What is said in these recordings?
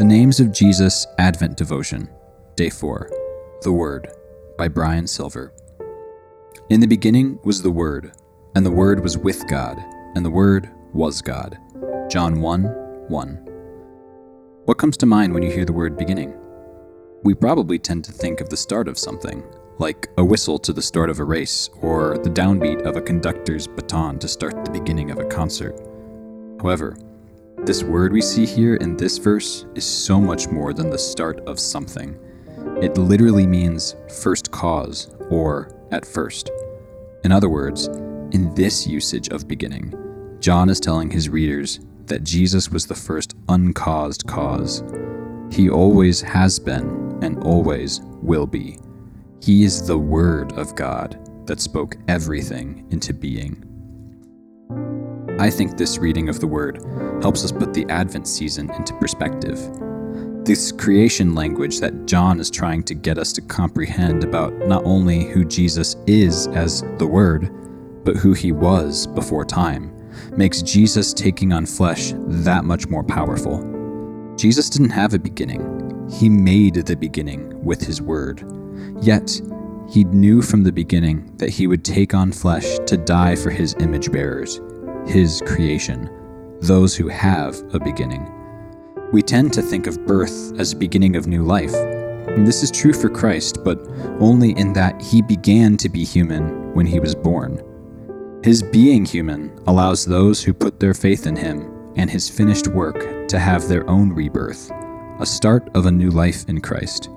The Names of Jesus Advent Devotion, Day 4 The Word by Brian Silver. In the beginning was the Word, and the Word was with God, and the Word was God. John 1 1. What comes to mind when you hear the word beginning? We probably tend to think of the start of something, like a whistle to the start of a race, or the downbeat of a conductor's baton to start the beginning of a concert. However, this word we see here in this verse is so much more than the start of something. It literally means first cause or at first. In other words, in this usage of beginning, John is telling his readers that Jesus was the first uncaused cause. He always has been and always will be. He is the Word of God that spoke everything into being. I think this reading of the Word helps us put the Advent season into perspective. This creation language that John is trying to get us to comprehend about not only who Jesus is as the Word, but who he was before time, makes Jesus taking on flesh that much more powerful. Jesus didn't have a beginning, he made the beginning with his Word. Yet, he knew from the beginning that he would take on flesh to die for his image bearers his creation, those who have a beginning. We tend to think of birth as a beginning of new life. And this is true for Christ, but only in that he began to be human when he was born. His being human allows those who put their faith in him and his finished work to have their own rebirth, a start of a new life in Christ,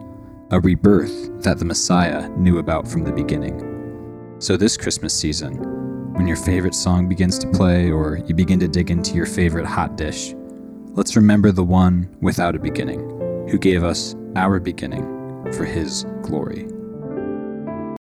a rebirth that the Messiah knew about from the beginning. So, this Christmas season, when your favorite song begins to play or you begin to dig into your favorite hot dish, let's remember the one without a beginning, who gave us our beginning for his glory.